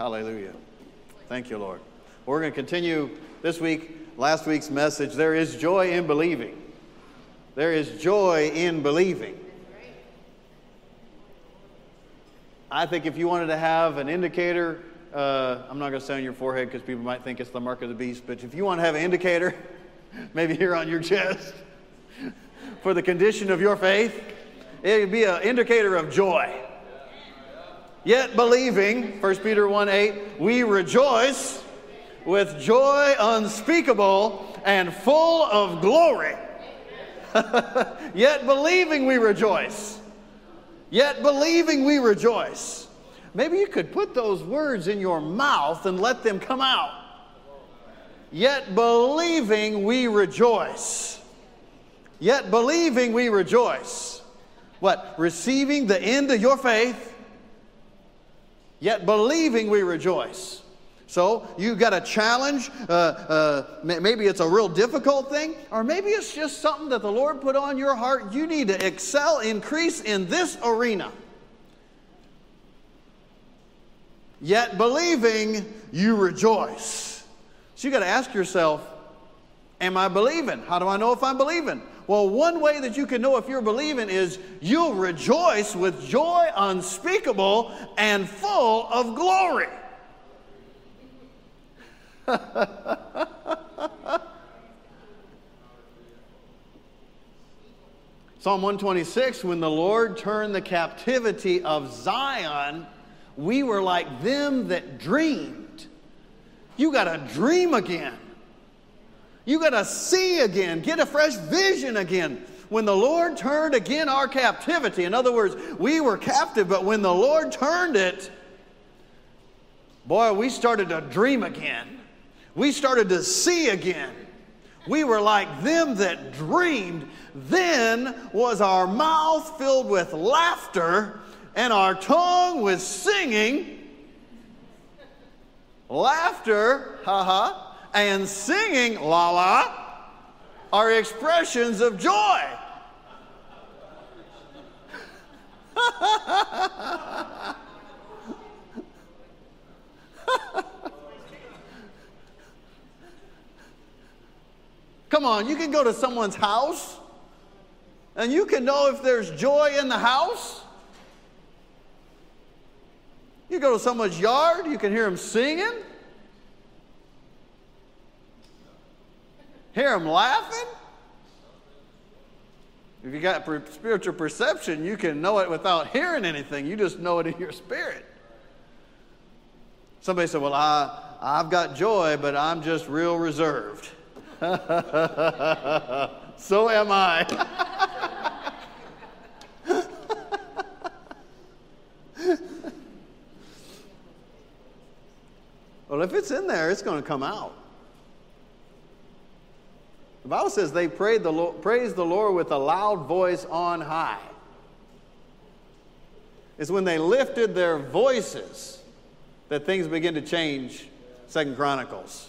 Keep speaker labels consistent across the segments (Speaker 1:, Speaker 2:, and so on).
Speaker 1: Hallelujah. Thank you, Lord. We're going to continue this week, last week's message. There is joy in believing. There is joy in believing. I think if you wanted to have an indicator, uh, I'm not going to say on your forehead because people might think it's the mark of the beast, but if you want to have an indicator, maybe here on your chest, for the condition of your faith, it would be an indicator of joy. Yet believing, 1 Peter 1 8, we rejoice with joy unspeakable and full of glory. Yet believing we rejoice. Yet believing we rejoice. Maybe you could put those words in your mouth and let them come out. Yet believing we rejoice. Yet believing we rejoice. What? Receiving the end of your faith yet believing we rejoice. So you've got a challenge. Uh, uh, maybe it's a real difficult thing, or maybe it's just something that the Lord put on your heart. You need to excel, increase in this arena. Yet believing, you rejoice. So you got to ask yourself, Am I believing? How do I know if I'm believing? Well, one way that you can know if you're believing is you'll rejoice with joy unspeakable and full of glory. Psalm 126 when the Lord turned the captivity of Zion, we were like them that dreamed. You got to dream again. You got to see again, get a fresh vision again. When the Lord turned again our captivity, in other words, we were captive, but when the Lord turned it, boy, we started to dream again. We started to see again. We were like them that dreamed. Then was our mouth filled with laughter and our tongue with singing. Laughter, haha and singing la la are expressions of joy. Come on, you can go to someone's house and you can know if there's joy in the house. You go to someone's yard, you can hear them singing. Hear them laughing? If you got spiritual perception, you can know it without hearing anything. You just know it in your spirit. Somebody said, Well, I, I've got joy, but I'm just real reserved. so am I. well, if it's in there, it's going to come out. The Bible says they prayed the Lord, praised the Lord with a loud voice on high. It's when they lifted their voices that things begin to change. Second Chronicles.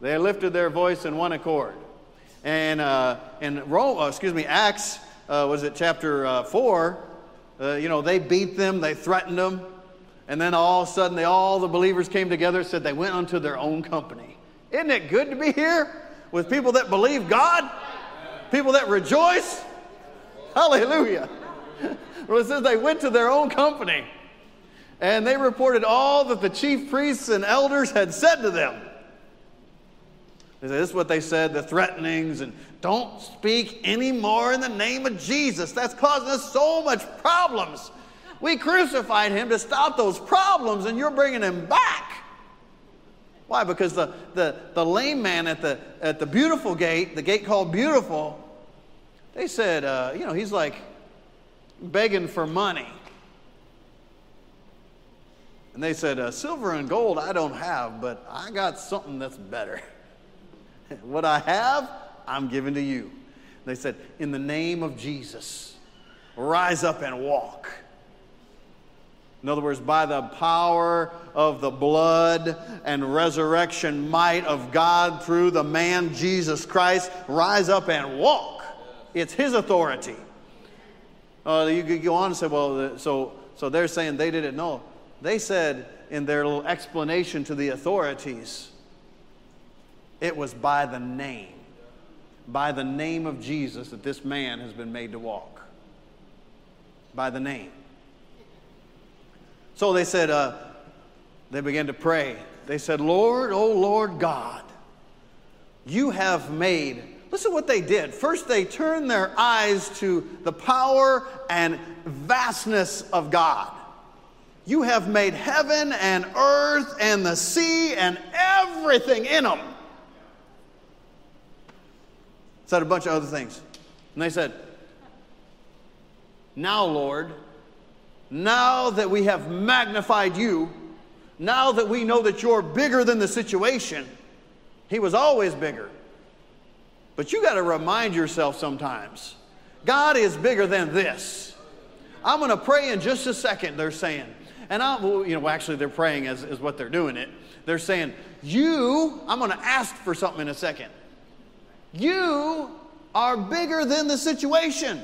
Speaker 1: They lifted their voice in one accord. And uh, in Rome, uh, excuse me, Acts, uh, was it chapter uh, 4? Uh, you know, they beat them, they threatened them. And then all of a sudden, they, all the believers came together and said they went unto their own company. Isn't it good to be here? With people that believe God, people that rejoice. Hallelujah. Well, it says they went to their own company and they reported all that the chief priests and elders had said to them. They said, this is what they said the threatenings, and don't speak anymore in the name of Jesus. That's causing us so much problems. We crucified him to stop those problems, and you're bringing him back. Why? Because the, the, the lame man at the, at the beautiful gate, the gate called Beautiful, they said, uh, you know, he's like begging for money. And they said, uh, Silver and gold I don't have, but I got something that's better. what I have, I'm giving to you. They said, In the name of Jesus, rise up and walk. In other words, by the power of the blood and resurrection might of God through the man Jesus Christ, rise up and walk. It's His authority. Uh, you could go on and say, well, so, so they're saying they didn't know. They said in their little explanation to the authorities, it was by the name, by the name of Jesus that this man has been made to walk. By the name. So they said, uh, they began to pray. They said, Lord, oh Lord God, you have made. Listen what they did. First, they turned their eyes to the power and vastness of God. You have made heaven and earth and the sea and everything in them. Said a bunch of other things. And they said, Now, Lord, now that we have magnified you, now that we know that you're bigger than the situation, he was always bigger. But you got to remind yourself sometimes God is bigger than this. I'm going to pray in just a second, they're saying. And I, well, you know, actually, they're praying as, is what they're doing it. They're saying, You, I'm going to ask for something in a second. You are bigger than the situation.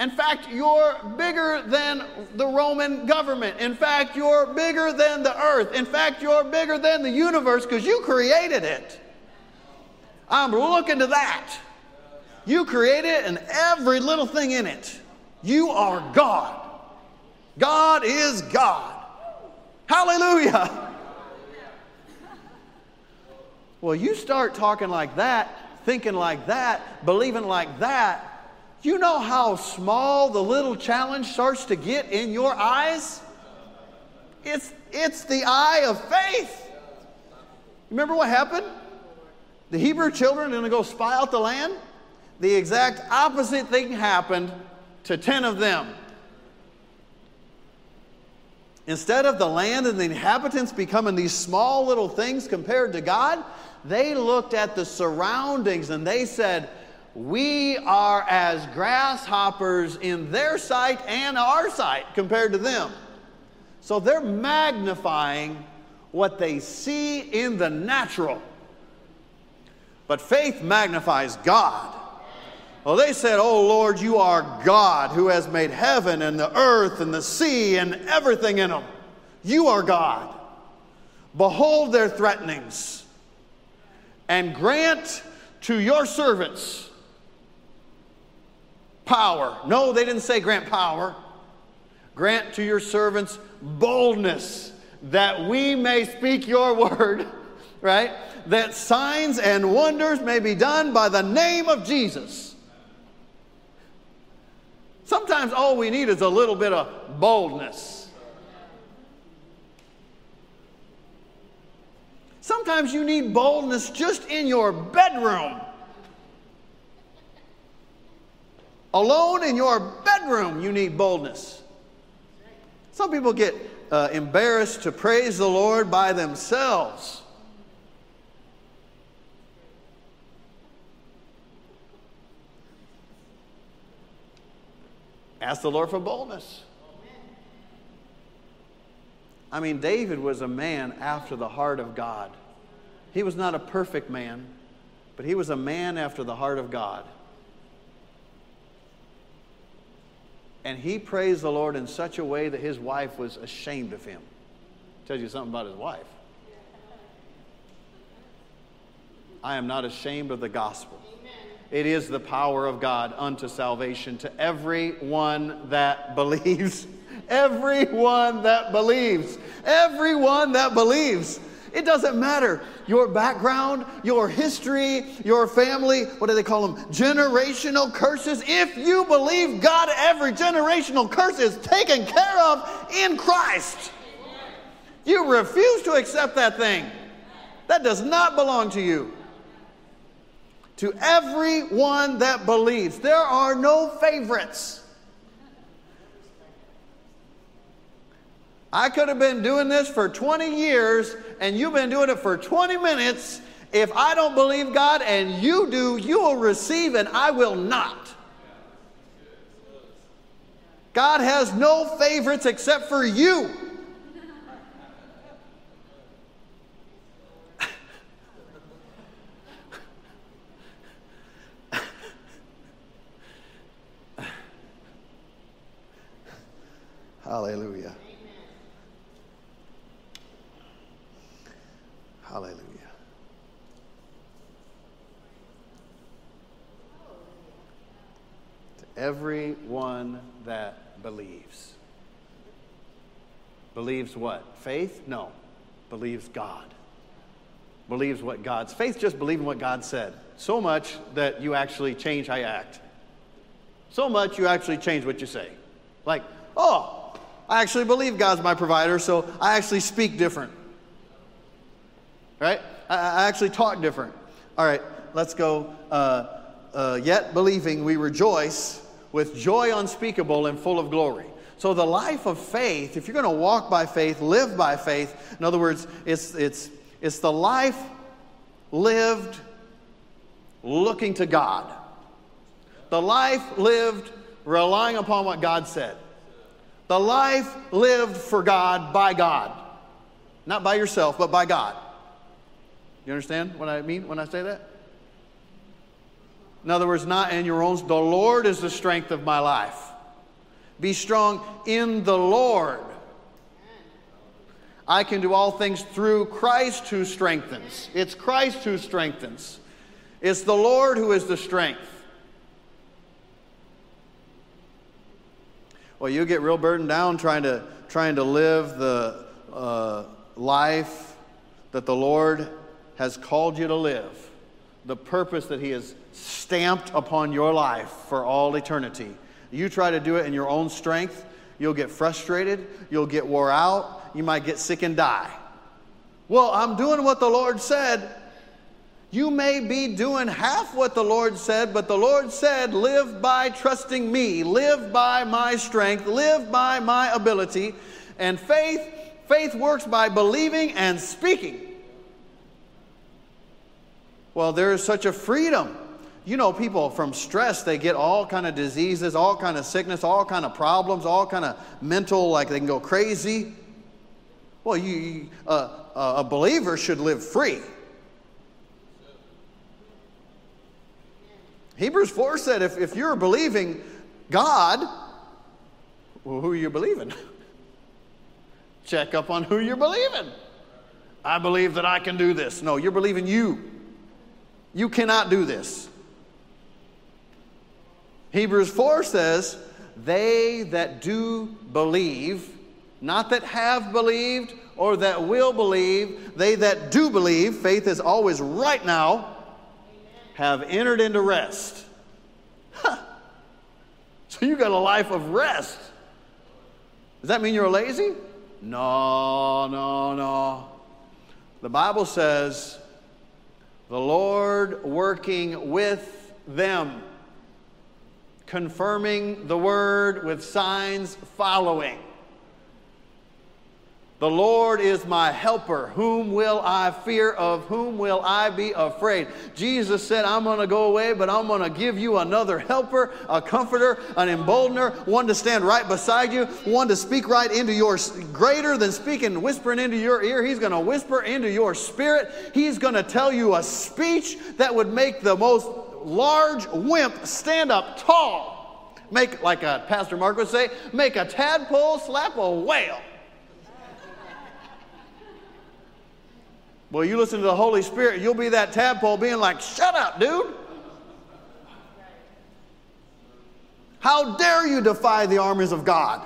Speaker 1: In fact, you're bigger than the Roman government. In fact, you're bigger than the earth. In fact, you're bigger than the universe because you created it. I'm looking to that. You created it and every little thing in it. You are God. God is God. Hallelujah. Well, you start talking like that, thinking like that, believing like that, you know how small the little challenge starts to get in your eyes? It's, it's the eye of faith. Remember what happened? The Hebrew children are going to go spy out the land. The exact opposite thing happened to 10 of them. Instead of the land and the inhabitants becoming these small little things compared to God, they looked at the surroundings and they said, we are as grasshoppers in their sight and our sight compared to them. So they're magnifying what they see in the natural. But faith magnifies God. Well, they said, Oh Lord, you are God who has made heaven and the earth and the sea and everything in them. You are God. Behold their threatenings and grant to your servants power. No, they didn't say grant power. Grant to your servants boldness that we may speak your word, right? That signs and wonders may be done by the name of Jesus. Sometimes all we need is a little bit of boldness. Sometimes you need boldness just in your bedroom. Alone in your bedroom, you need boldness. Some people get uh, embarrassed to praise the Lord by themselves. Ask the Lord for boldness. I mean, David was a man after the heart of God. He was not a perfect man, but he was a man after the heart of God. And he praised the Lord in such a way that his wife was ashamed of him. Tells you something about his wife. I am not ashamed of the gospel. It is the power of God unto salvation to everyone that believes. everyone that believes. Everyone that believes. It doesn't matter your background, your history, your family. What do they call them? Generational curses. If you believe God, every generational curse is taken care of in Christ. You refuse to accept that thing. That does not belong to you. To everyone that believes, there are no favorites. I could have been doing this for 20 years and you've been doing it for 20 minutes. If I don't believe God and you do, you will receive and I will not. God has no favorites except for you. Hallelujah. Hallelujah. To everyone that believes. Believes what? Faith? No. Believes God. Believes what God's faith just believing what God said. So much that you actually change how you act. So much you actually change what you say. Like, oh, I actually believe God's my provider, so I actually speak different. Right? I, I actually talk different. All right, let's go. Uh, uh, yet believing, we rejoice with joy unspeakable and full of glory. So, the life of faith, if you're going to walk by faith, live by faith, in other words, it's, it's, it's the life lived looking to God. The life lived relying upon what God said. The life lived for God by God. Not by yourself, but by God. You understand what I mean when I say that? In other words, not in your own. The Lord is the strength of my life. Be strong in the Lord. I can do all things through Christ who strengthens. It's Christ who strengthens. It's the Lord who is the strength. Well, you get real burdened down trying to trying to live the uh, life that the Lord has called you to live, the purpose that He has stamped upon your life for all eternity. You try to do it in your own strength, you'll get frustrated, you'll get wore out, you might get sick and die. Well, I'm doing what the Lord said. You may be doing half what the Lord said, but the Lord said, Live by trusting me, live by my strength, live by my ability. And faith, faith works by believing and speaking. Well, there is such a freedom. You know people from stress they get all kind of diseases all kind of sickness all kind of problems all kind of mental like they can go crazy. Well you uh, a believer should live free. Hebrews 4 said if, if you're believing god well who are you believing? Check up on who you're believing. I believe that i can do this. No you're believing you you cannot do this Hebrews 4 says, They that do believe, not that have believed or that will believe, they that do believe, faith is always right now, have entered into rest. Huh. So you got a life of rest. Does that mean you're lazy? No, no, no. The Bible says, the Lord working with them confirming the word with signs following. The Lord is my helper. Whom will I fear? Of whom will I be afraid? Jesus said, I'm going to go away, but I'm going to give you another helper, a comforter, an emboldener, one to stand right beside you, one to speak right into your, greater than speaking, whispering into your ear. He's going to whisper into your spirit. He's going to tell you a speech that would make the most large wimp stand up tall. Make, like a Pastor Mark would say, make a tadpole slap a whale. Well, you listen to the Holy Spirit, you'll be that tadpole being like, shut up, dude. How dare you defy the armies of God?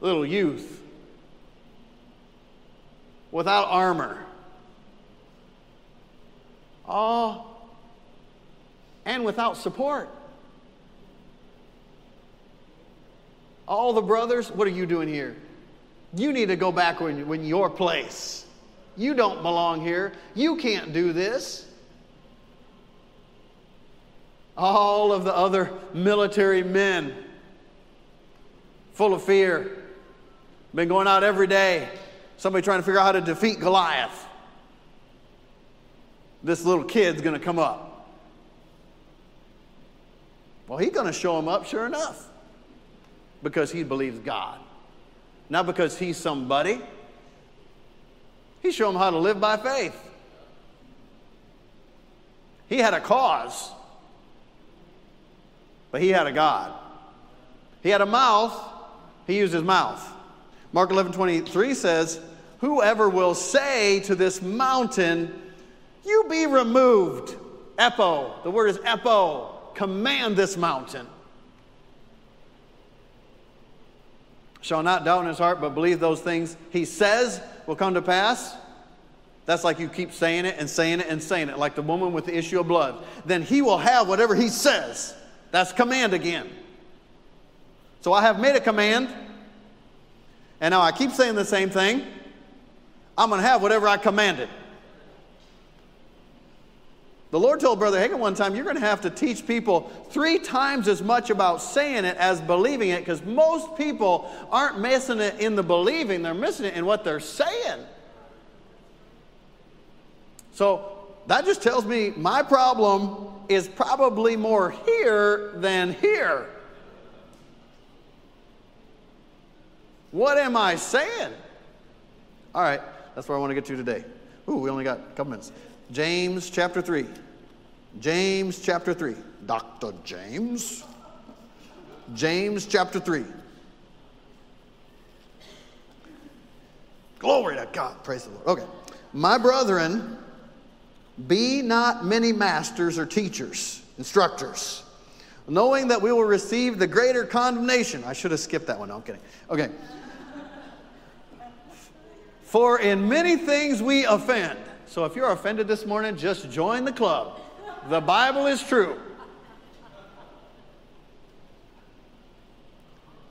Speaker 1: Little youth without armor. Oh, and without support. All the brothers, what are you doing here? You need to go back when, when your place. You don't belong here. You can't do this. All of the other military men, full of fear, been going out every day. Somebody trying to figure out how to defeat Goliath this little kid's going to come up. Well, he's going to show him up, sure enough, because he believes God. Not because he's somebody. He showed him how to live by faith. He had a cause, but he had a God. He had a mouth, he used his mouth. Mark 11 23 says, Whoever will say to this mountain, You be removed. Epo. The word is epo. Command this mountain. Shall not doubt in his heart, but believe those things he says will come to pass. That's like you keep saying it and saying it and saying it, like the woman with the issue of blood. Then he will have whatever he says. That's command again. So I have made a command, and now I keep saying the same thing. I'm going to have whatever I commanded. The Lord told Brother Hagin one time, You're going to have to teach people three times as much about saying it as believing it because most people aren't missing it in the believing, they're missing it in what they're saying. So that just tells me my problem is probably more here than here. What am I saying? All right, that's where I want to get to today. Ooh, we only got a couple minutes. James chapter 3. James chapter 3. Dr. James. James chapter 3. Glory to God. Praise the Lord. Okay. My brethren, be not many masters or teachers, instructors, knowing that we will receive the greater condemnation. I should have skipped that one. No, I'm kidding. Okay. For in many things we offend. So if you're offended this morning, just join the club. The Bible is true.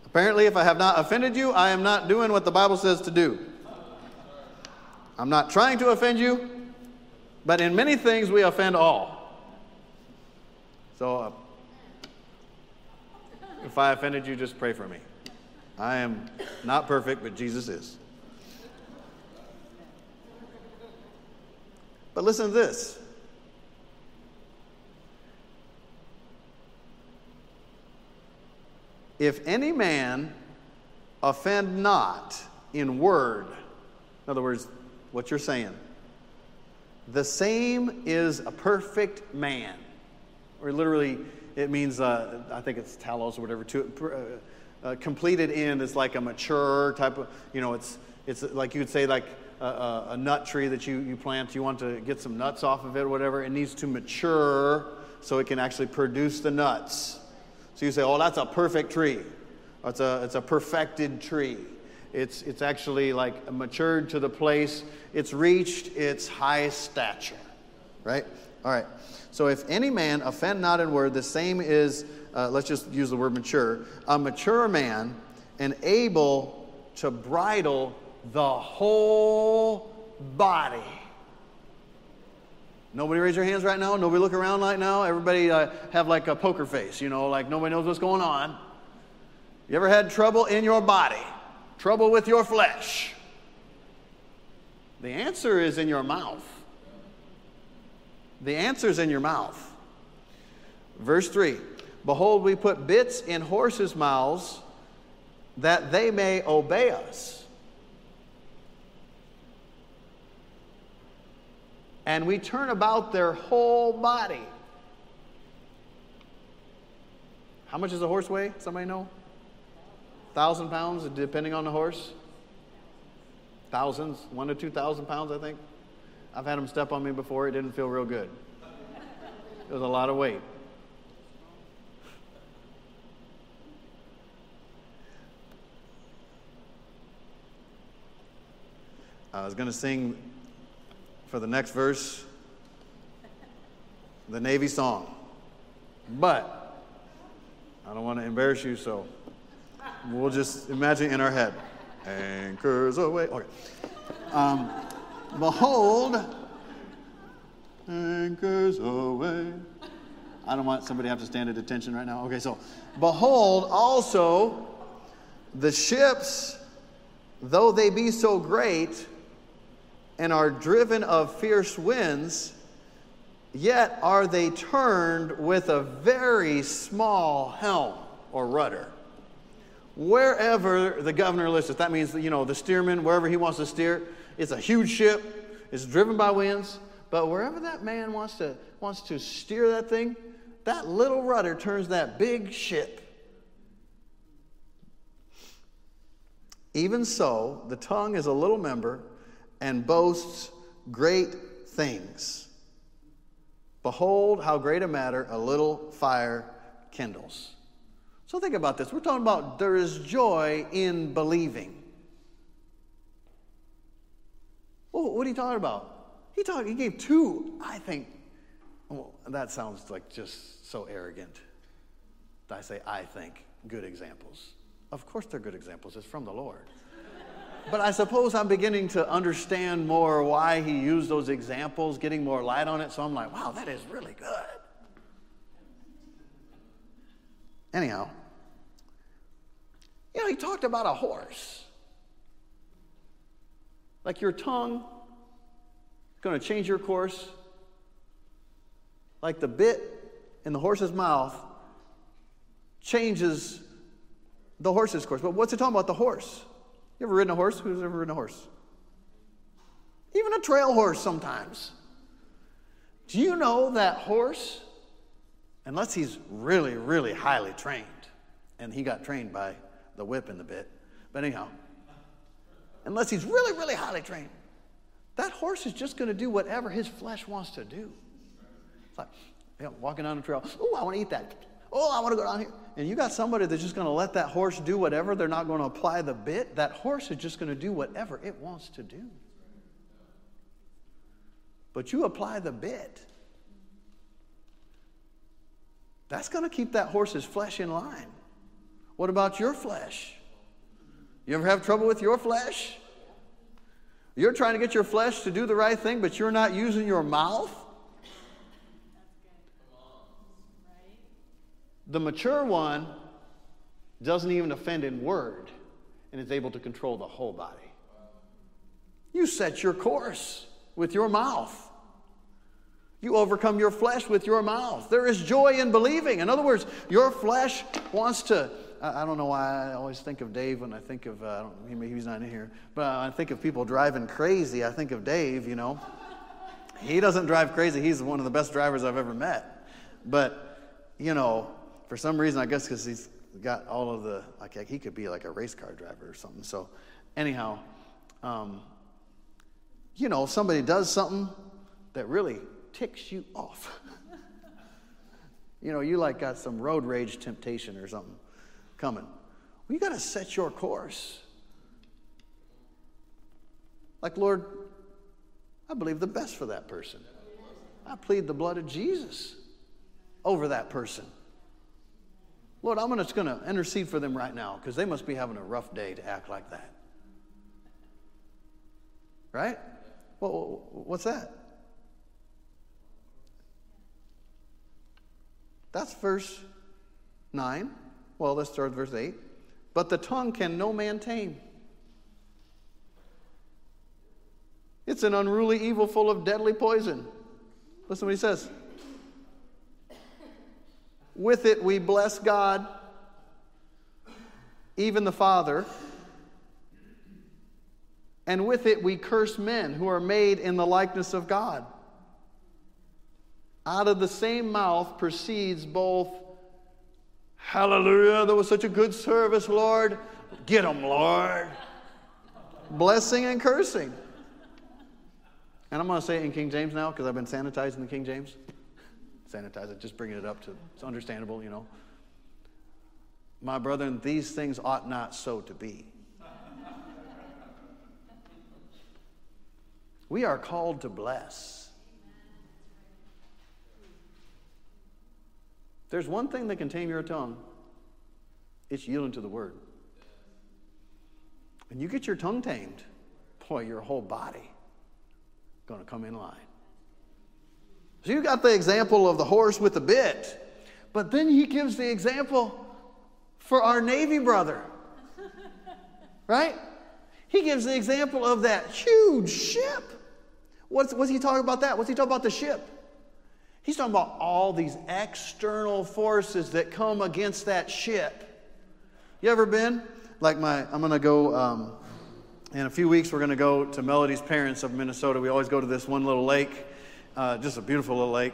Speaker 1: Apparently, if I have not offended you, I am not doing what the Bible says to do. I'm not trying to offend you. But in many things, we offend all. So uh, if I offended you, just pray for me. I am not perfect, but Jesus is. But listen to this. If any man offend not in word, in other words, what you're saying, the same is a perfect man. Or literally, it means, uh, I think it's talos or whatever, to, uh, uh, completed in is like a mature type of, you know, it's, it's like you would say, like a, a, nut tree that you, you plant, you want to get some nuts off of it or whatever. It needs to mature so it can actually produce the nuts. So you say, oh, that's a perfect tree. It's a, it's a perfected tree. It's, it's actually like matured to the place it's reached its high stature. Right? All right. So if any man offend not in word, the same is, uh, let's just use the word mature, a mature man and able to bridle the whole body. Nobody raise your hands right now. Nobody look around right now. Everybody uh, have like a poker face, you know, like nobody knows what's going on. You ever had trouble in your body? trouble with your flesh? The answer is in your mouth. The answer is in your mouth. Verse 3 Behold, we put bits in horses' mouths that they may obey us. And we turn about their whole body. How much does a horse weigh? Somebody know? thousand pounds, depending on the horse. Thousands, one to two thousand pounds, I think. I've had them step on me before. It didn't feel real good. It was a lot of weight. I was going to sing for the next verse the Navy song, but I don't want to embarrass you, so We'll just imagine in our head. Anchors Aweigh. Okay. Um, behold, anchors away. I don't want somebody to have to stand at attention right now. Okay, so behold also the ships, though they be so great and are driven of fierce winds, yet are they turned with a very small helm or rudder wherever the governor lists us. That means, you know, the steerman, wherever he wants to steer. It's a huge ship, it's driven by winds, but wherever that man wants to, wants to steer that thing, that little rudder turns that big ship. Even so, the tongue is a little member, and boasts great things. Behold, how great a matter a little fire kindles. So think about this. We're talking about there is joy in believing. Well, what are you talking about? He talked, he gave two, I think. Well, that sounds like just so arrogant. I say, I think, good examples. Of course, they're good examples. It's from the Lord. But I suppose I'm beginning to understand more why he used those examples, getting more light on it. So I'm like, wow, that is really good. Anyhow, you know, he talked about a horse. Like your tongue is going to change your course. Like the bit in the horse's mouth changes the horse's course. But what's it talking about? The horse. You ever ridden a horse? Who's ever ridden a horse? Even a trail horse sometimes. Do you know that horse, unless he's really, really highly trained, and he got trained by the whip and the bit, but anyhow, unless he's really, really highly trained, that horse is just going to do whatever his flesh wants to do. It's like, you know, walking down the trail, oh, I want to eat that. Oh, I want to go down here. And you got somebody that's just going to let that horse do whatever. They're not going to apply the bit. That horse is just going to do whatever it wants to do. But you apply the bit. That's going to keep that horse's flesh in line. What about your flesh? You ever have trouble with your flesh? You're trying to get your flesh to do the right thing, but you're not using your mouth? The mature one doesn't even offend in word and is able to control the whole body. You set your course with your mouth. You overcome your flesh with your mouth. There is joy in believing. In other words, your flesh wants to I, I don't know why I always think of Dave when I think of, uh, maybe he's not in here, but I think of people driving crazy. I think of Dave, you know. He doesn't drive crazy. He's one of the best drivers I've ever met. But, you know, for some reason, I guess because he's got all of the, like, he could be like a race car driver or something. So, anyhow, um, you know, if somebody does something that really ticks you off. you know, you like got some road rage temptation or something coming. Well, you got to set your course. Like, Lord, I believe the best for that person. I plead the blood of Jesus over that person. Lord, I'm just going to intercede for them right now because they must be having a rough day to act like that. Right? Well, what's that? That's verse 9. Well, let's start with verse 8. But the tongue can no man tame. It's an unruly evil full of deadly poison. Listen what he says. With it we bless God, even the Father, and with it we curse men who are made in the likeness of God. Out of the same mouth proceeds both Hallelujah. That was such a good service, Lord. Get them, Lord. Blessing and cursing. And I'm going to say it in King James now because I've been sanitizing the King James. Sanitize it, just bringing it up to it's understandable, you know. My brethren, these things ought not so to be. We are called to bless. there's one thing that can tame your tongue, it's yielding to the word. And you get your tongue tamed, boy, your whole body going to come in line. So you got the example of the horse with the bit, but then he gives the example for our Navy brother. Right? He gives the example of that huge ship. What's, what's he talking about that? What's he talking about the ship? He's talking about all these external forces that come against that ship. You ever been? Like my, I'm going to go, um, in a few weeks, we're going to go to Melody's parents of Minnesota. We always go to this one little lake, uh, just a beautiful little lake.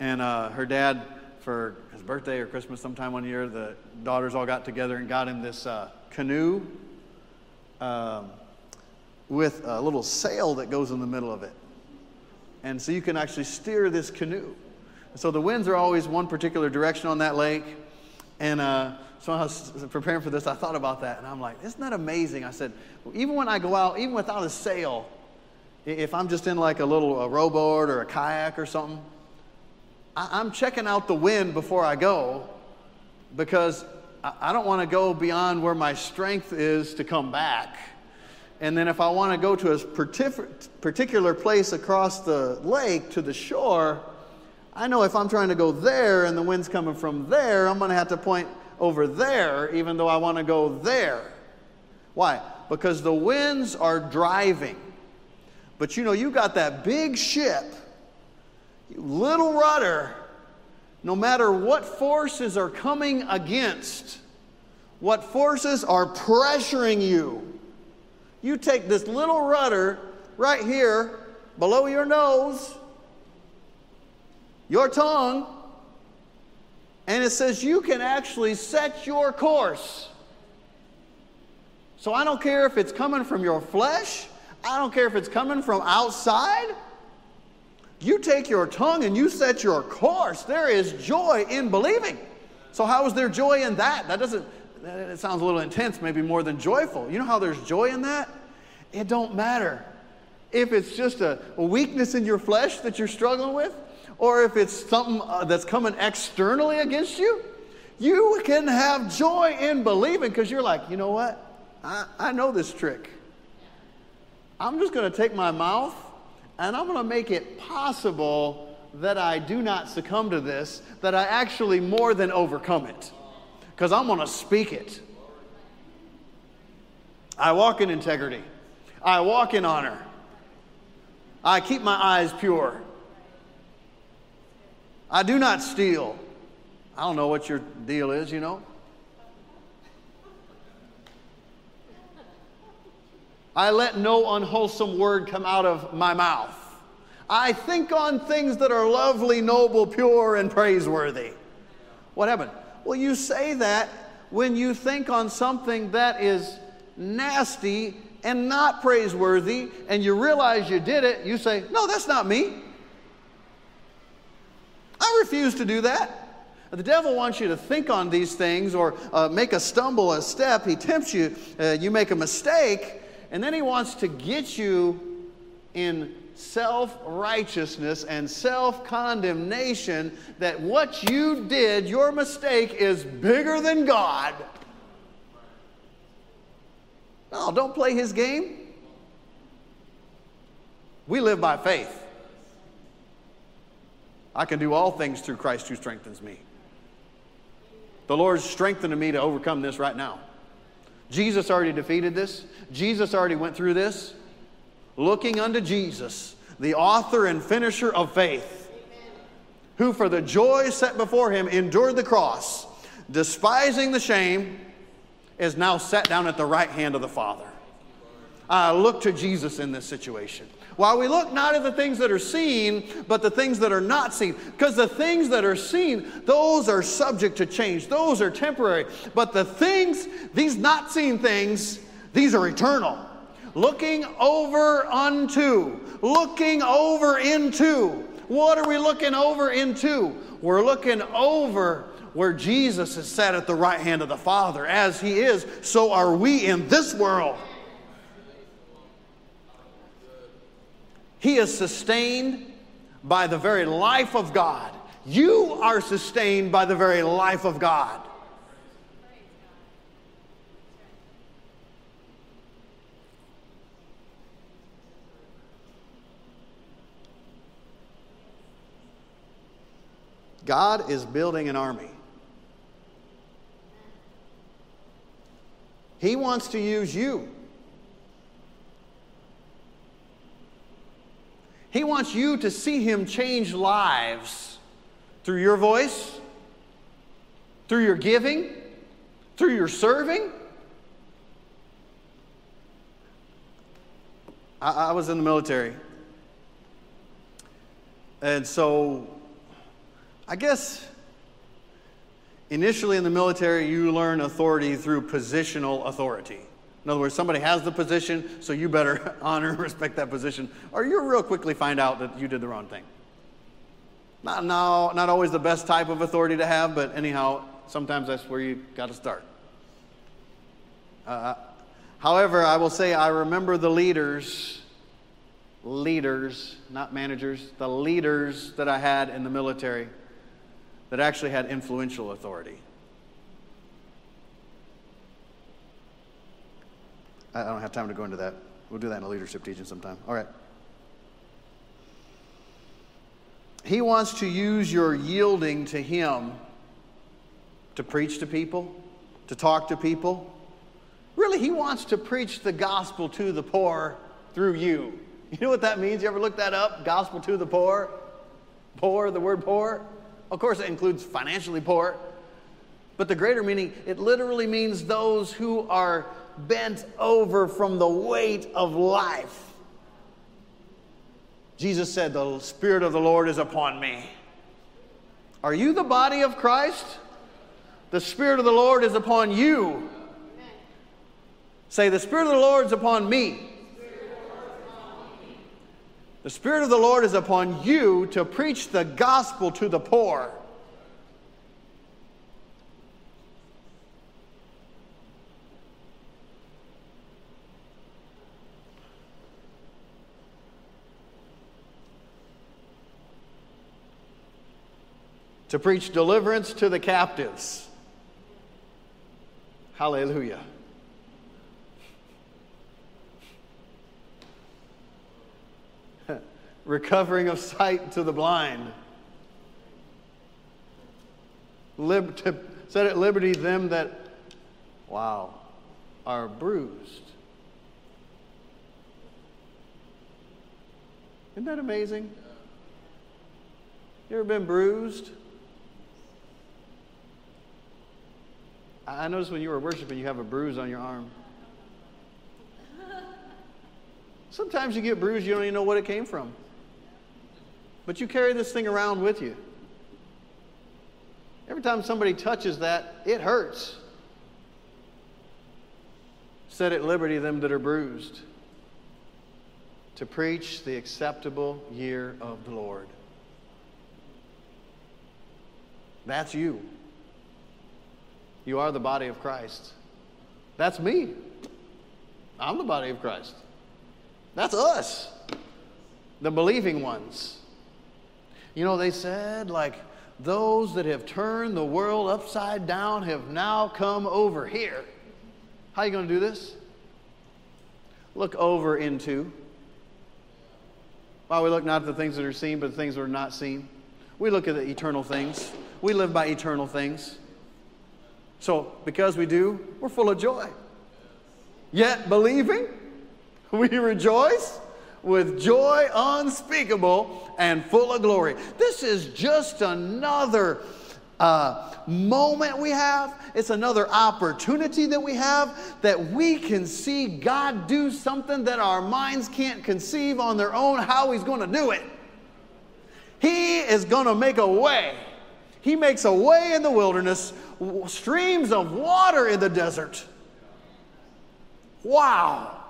Speaker 1: And uh, her dad, for his birthday or Christmas sometime one year, the daughters all got together and got him this uh, canoe. Um, with a little sail that goes in the middle of it. And so you can actually steer this canoe. So the winds are always one particular direction on that lake. And uh, so I was preparing for this, I thought about that. And I'm like, isn't that amazing? I said, even when I go out, even without a sail, if I'm just in like a little a rowboat or a kayak or something, I, am checking out the wind before I go because I, I don't want to go beyond where my strength is to come back. And then if I want to go to a particular place across the lake to the shore, I know if I'm trying to go there and the wind's coming from there, I'm going to have to point over there, even though I want to go there. Why? Because the winds are driving. But you know, you got that big ship, little rudder, no matter what forces are coming against, what forces are pressuring you, you take this little rudder right here below your nose, your tongue, and it says you can actually set your course. So I don't care if it's coming from your flesh, I don't care if it's coming from outside. You take your tongue and you set your course. There is joy in believing. So, how is there joy in that? That doesn't, it sounds a little intense, maybe more than joyful. You know how there's joy in that? It don't matter. If it's just a, weakness in your flesh that you're struggling with, or if it's something uh, that's coming externally against you, you can have joy in believing because you're like, you know what? I, I know this trick. I'm just going to take my mouth and I'm going to make it possible that I do not succumb to this, that I actually more than overcome it. Because I'm going to speak it. I walk in integrity. I walk in honor. I keep my eyes pure. I do not steal. I don't know what your deal is, you know. I let no unwholesome word come out of my mouth. I think on things that are lovely, noble, pure, and praiseworthy. What happened? Well, you say that when you think on something that is nasty and not praiseworthy, and you realize you did it, you say, No, that's not me. I refuse to do that. The devil wants you to think on these things or uh, make a stumble, a step. He tempts you, uh, you make a mistake, and then he wants to get you in self righteousness and self condemnation that what you did, your mistake, is bigger than God. No, don't play his game. We live by faith. I can do all things through Christ who strengthens me. The Lord's strengthening me to overcome this right now. Jesus already defeated this. Jesus already went through this. Looking unto Jesus, the author and finisher of faith, who for the joy set before him endured the cross, despising the shame, is now set down at the right hand of the Father. I look to Jesus in this situation. While we look not at the things that are seen, but the things that are not seen. Because the things that are seen, those are subject to change, those are temporary. But the things, these not seen things, these are eternal. Looking over unto, looking over into. What are we looking over into? We're looking over where Jesus is sat at the right hand of the Father. As He is, so are we in this world. He is sustained by the very life of God. You are sustained by the very life of God. God is building an army. He wants to use you. He wants you to see Him change lives through your voice, through your giving, through your serving. I, I was in the military. And so, I guess initially in the military, you learn authority through positional authority. In other words, somebody has the position, so you better honor and respect that position, or you'll real quickly find out that you did the wrong thing. Not, no, not always the best type of authority to have, but anyhow, sometimes that's where you got to start. Uh, however, I will say I remember the leaders, leaders, not managers, the leaders that I had in the military that actually had influential authority. I don't have time to go into that. We'll do that in a leadership teaching sometime. All right. He wants to use your yielding to Him to preach to people, to talk to people. Really, He wants to preach the gospel to the poor through you. You know what that means? You ever look that up? Gospel to the poor? Poor, the word poor? Of course, it includes financially poor. But the greater meaning, it literally means those who are bent over from the weight of life. Jesus said, The Spirit of the Lord is upon me. Are you the body of Christ? The Spirit of the Lord is upon you. Say, The Spirit of the Lord is upon me. The Spirit of the Lord is upon you to preach the gospel to the poor. To preach deliverance to the captives. Hallelujah. Recovering of sight to the blind. Lib- to set at liberty them that, wow, are bruised. Isn't that amazing? You ever been bruised? I noticed when you were worshiping, you have a bruise on your arm. Sometimes you get bruised, you don't even know what it came from. But you carry this thing around with you. Every time somebody touches that, it hurts. Set at liberty them that are bruised, to preach the acceptable year of the Lord. That's you. You are the body of Christ. That's me. I'm the body of Christ. That's us, the believing ones. You know, they said, like, those that have turned the world upside down have now come over here. How are you going to do this? Look over into. While we look not at the things that are seen, but the things that are not seen. We look at the eternal things. We live by eternal things. So, because we do, we're full of joy. Yet, believing, we rejoice with joy unspeakable and full of glory. This is just another uh, moment we have. It's another opportunity that we have that we can see God do something that our minds can't conceive on their own how He's going to do it. He is going to make a way. He makes a way in the wilderness streams of water in the desert. Wow.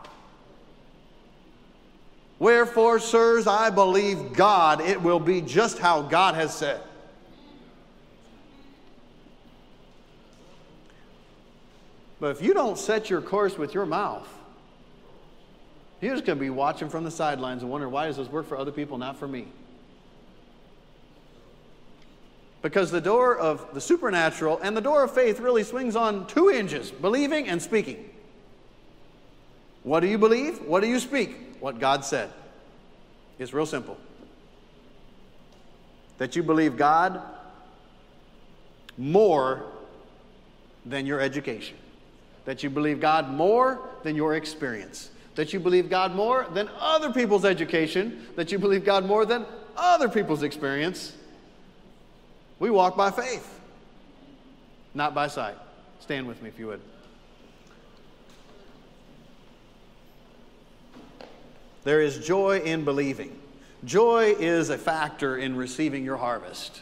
Speaker 1: Wherefore, sirs, I believe God, it will be just how God has said. But if you don't set your course with your mouth, you're just going to be watching from the sidelines and wondering why does this work for other people, not for me? Because the door of the supernatural and the door of faith really swings on two hinges believing and speaking. What do you believe? What do you speak? What God said. It's real simple. That you believe God more than your education. That you believe God more than your experience. That you believe God more than other people's education. That you believe God more than other people's experience we walk by faith, not by sight. Stand with me if you would. There is joy in believing. Joy is a factor in receiving your harvest.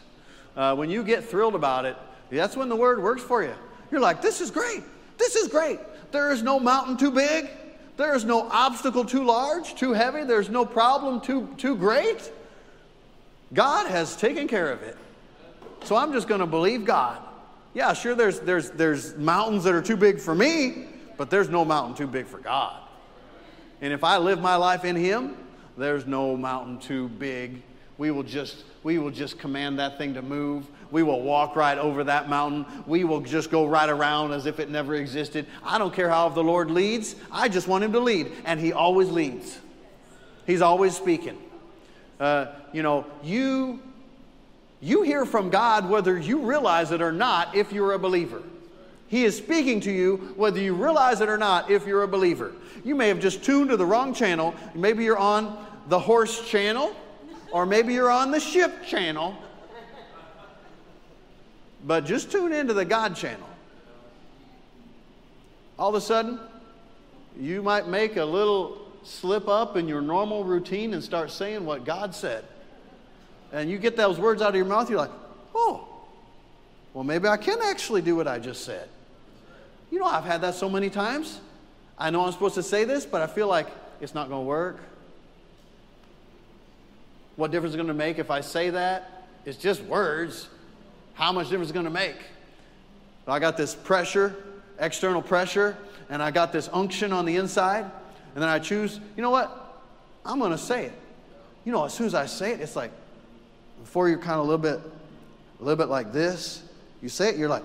Speaker 1: Uh, when you get thrilled about it, that's when the word works for you. You're like, this is great. This is great. There is no mountain too big. There is no obstacle too large, too heavy. There's no problem too, too great. God has taken care of it. So I'm just going to believe God. Yeah, sure, there's, there's, there's mountains that are too big for me, but there's no mountain too big for God. And if I live my life in Him, there's no mountain too big. We will just, we will just command that thing to move. We will walk right over that mountain. We will just go right around as if it never existed. I don't care how the Lord leads. I just want Him to lead. And He always leads, He's always speaking. Uh, you know, you, you hear from God whether you realize it or not if you're a believer. He is speaking to you whether you realize it or not if you're a believer. You may have just tuned to the wrong channel. Maybe you're on the horse channel, or maybe you're on the ship channel, but just tune into the God channel. All of a sudden, you might make a little slip up in your normal routine and start saying what God said. And you get those words out of your mouth, you're like, oh, well, maybe I can actually do what I just said. You know, I've had that so many times. I know I'm supposed to say this, but I feel like it's not going to work. What difference is it going to make if I say that? It's just words how much difference is going to make? I got this pressure, external pressure, and I got this unction on the inside, and then I choose, you know what? I'm going to say it. You know, as soon as I say it, it's like before you're kind of a little bit, a little bit like this. You say it, you're like,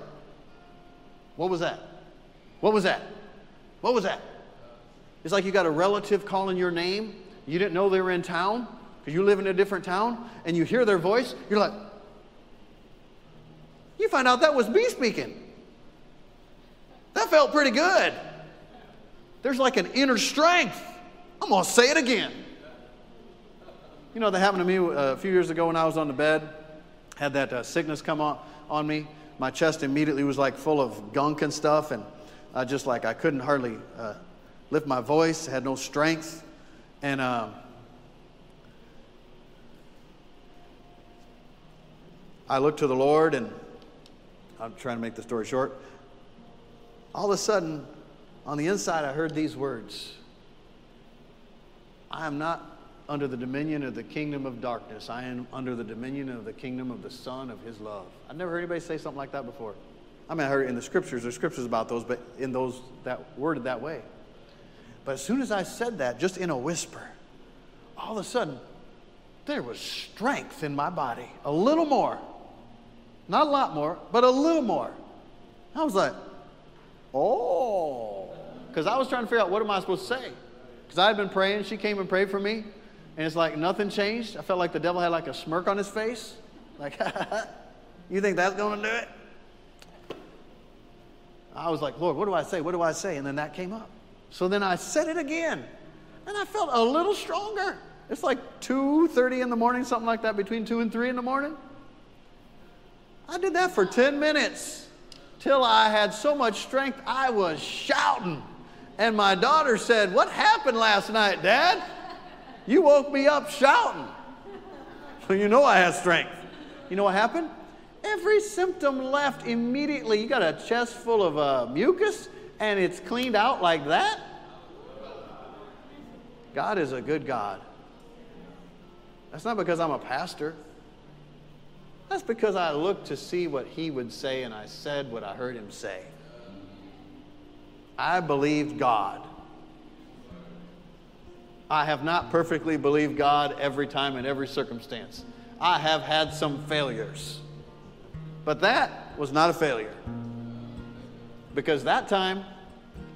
Speaker 1: what was that? What was that? What was that? It's like you got a relative calling your name. You didn't know they were in town because you live in a different town, and you hear their voice. You're like, you find out that was me speaking. That felt pretty good. There's like an inner strength. I'm going to say it again. You know, that happened to me uh, a few years ago when I was on the bed. Had that uh, sickness come on, on me. My chest immediately was like full of gunk and stuff, and I just like I couldn't hardly uh, lift my voice. had no strength, and um, I looked to the Lord and I'm trying to make the story short. All of a sudden, on the inside, I heard these words I am not under the dominion of the kingdom of darkness. I am under the dominion of the kingdom of the Son of His love. I've never heard anybody say something like that before. I mean, I heard in the scriptures. There's scriptures about those, but in those that worded that way. But as soon as I said that, just in a whisper, all of a sudden, there was strength in my body, a little more. Not a lot more, but a little more. I was like, oh. Because I was trying to figure out what am I supposed to say? Because I had been praying. She came and prayed for me. And it's like nothing changed. I felt like the devil had like a smirk on his face. Like, you think that's going to do it? I was like, Lord, what do I say? What do I say? And then that came up. So then I said it again. And I felt a little stronger. It's like 2.30 in the morning, something like that, between 2 and 3 in the morning. I did that for 10 minutes till I had so much strength I was shouting. And my daughter said, What happened last night, Dad? You woke me up shouting. So you know I had strength. You know what happened? Every symptom left immediately. You got a chest full of uh, mucus and it's cleaned out like that? God is a good God. That's not because I'm a pastor. That's because I looked to see what he would say and I said what I heard him say. I believed God. I have not perfectly believed God every time in every circumstance. I have had some failures. But that was not a failure. Because that time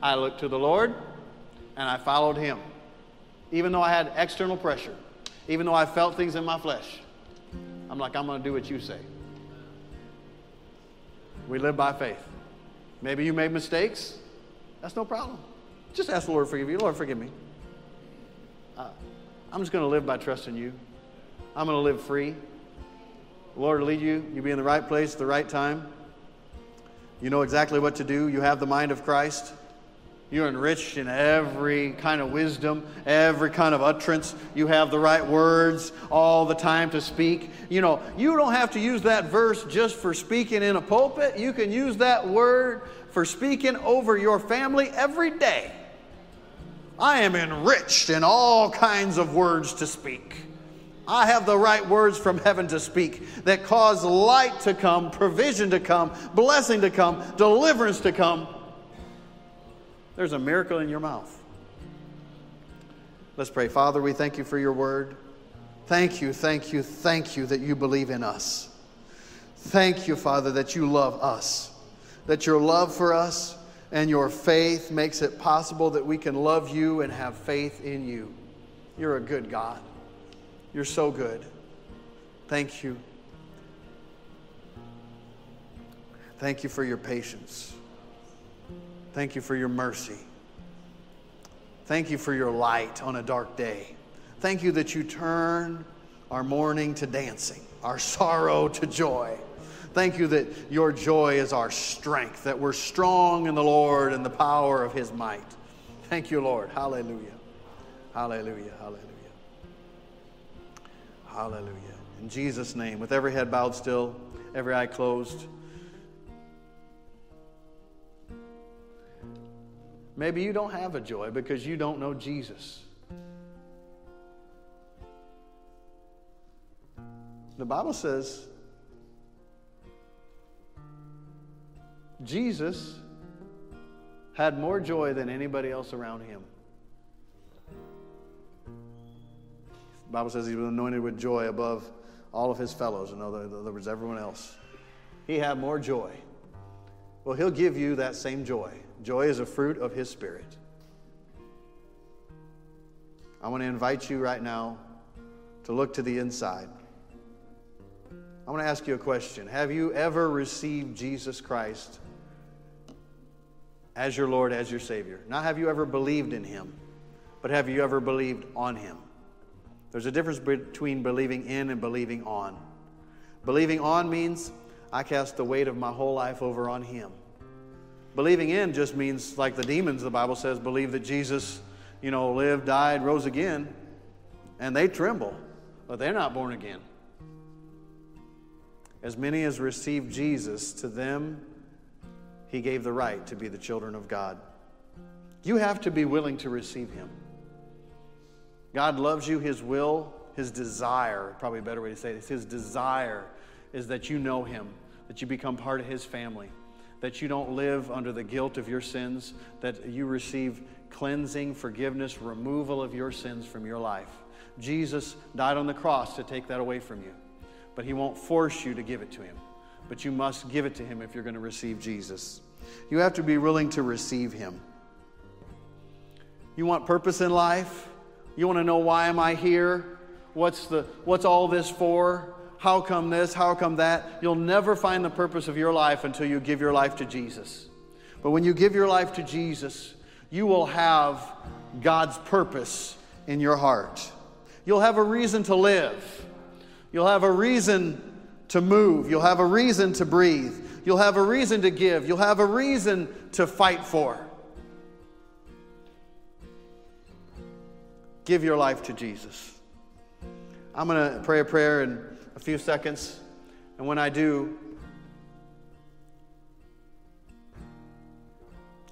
Speaker 1: I looked to the Lord and I followed him. Even though I had external pressure, even though I felt things in my flesh. I'm like, I'm going to do what you say. We live by faith. Maybe you made mistakes. That's no problem. Just ask the Lord to forgive you. Lord, forgive me. I'm just going to live by trusting you. I'm going to live free. The Lord will lead you. You'll be in the right place at the right time. You know exactly what to do. You have the mind of Christ. You're enriched in every kind of wisdom, every kind of utterance. You have the right words all the time to speak. You know, you don't have to use that verse just for speaking in a pulpit. You can use that word for speaking over your family every day. I am enriched in all kinds of words to speak. I have the right words from heaven to speak that cause light to come, provision to come, blessing to come, deliverance to come. There's a miracle in your mouth. Let's pray. Father, we thank you for your word. Thank you, thank you, thank you that you believe in us. Thank you, Father, that you love us, that your love for us and your faith makes it possible that we can love you and have faith in you. You're a good God. You're so good. Thank you. Thank you for your patience. Thank you for your mercy. Thank you for your light on a dark day. Thank you that you turn our mourning to dancing, our sorrow to joy. Thank you that your joy is our strength, that we're strong in the Lord and the power of his might. Thank you, Lord. Hallelujah. Hallelujah. Hallelujah. Hallelujah. In Jesus' name, with every head bowed still, every eye closed. Maybe you don't have a joy because you don't know Jesus. The Bible says Jesus had more joy than anybody else around him. The Bible says he was anointed with joy above all of his fellows, in other, in other words, everyone else. He had more joy. Well, he'll give you that same joy. Joy is a fruit of His Spirit. I want to invite you right now to look to the inside. I want to ask you a question. Have you ever received Jesus Christ as your Lord, as your Savior? Not have you ever believed in Him, but have you ever believed on Him? There's a difference between believing in and believing on. Believing on means I cast the weight of my whole life over on Him. Believing in just means, like the demons, the Bible says, believe that Jesus, you know, lived, died, rose again, and they tremble, but they're not born again. As many as received Jesus, to them he gave the right to be the children of God. You have to be willing to receive him. God loves you, his will, his desire, probably a better way to say this, his desire is that you know him, that you become part of his family that you don't live under the guilt of your sins, that you receive cleansing, forgiveness, removal of your sins from your life. Jesus died on the cross to take that away from you, but He won't force you to give it to Him. But you must give it to Him if you're going to receive Jesus. You have to be willing to receive Him. You want purpose in life? You want to know why am I here? What's, the, what's all this for? how come this, how come that. You'll never find the purpose of your life until you give your life to Jesus. But when you give your life to Jesus, you will have God's purpose in your heart. You'll have a reason to live. You'll have a reason to move. You'll have a reason to breathe. You'll have a reason to give. You'll have a reason to fight for. Give your life to Jesus. I'm going to pray a prayer in a few seconds. And when I do,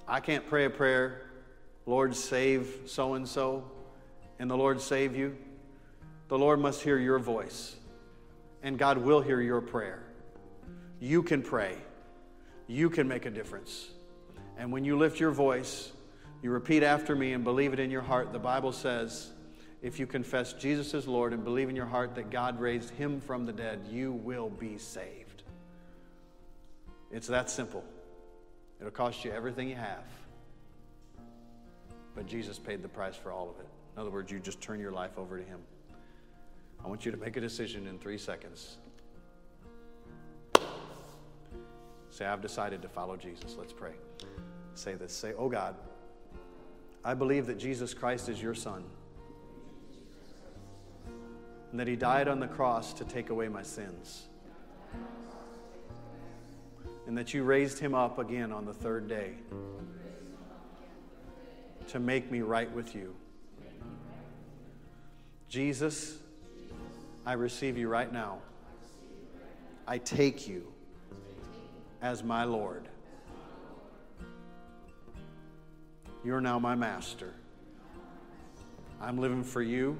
Speaker 1: I can't pray a prayer, Lord, save so and so, and the Lord save you. The Lord must hear your voice, and God will hear your prayer. You can pray, you can make a difference. And when you lift your voice, you repeat after me and believe it in your heart, the Bible says, if you confess Jesus as Lord and believe in your heart that God raised him from the dead, you will be saved. It's that simple. It'll cost you everything you have. But Jesus paid the price for all of it. In other words, you just turn your life over to him. I want you to make a decision in three seconds. Say, I've decided to follow Jesus. Let's pray. Say this. Say, Oh God, I believe that Jesus Christ is your Son and that He died on the cross to take away my sins. And that you raised Him up again on the third day. to make me right with you. Jesus, I receive you right now. I take you as my Lord. You're now my master. I'm living for you.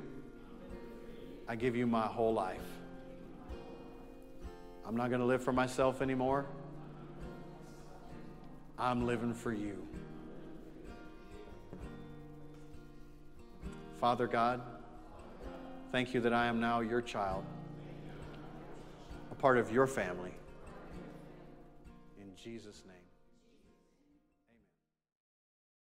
Speaker 1: I give you my whole life. I'm not going to live for myself anymore. I'm living for you. Father God, thank you that I am now your child, a part of your family. In Jesus' name.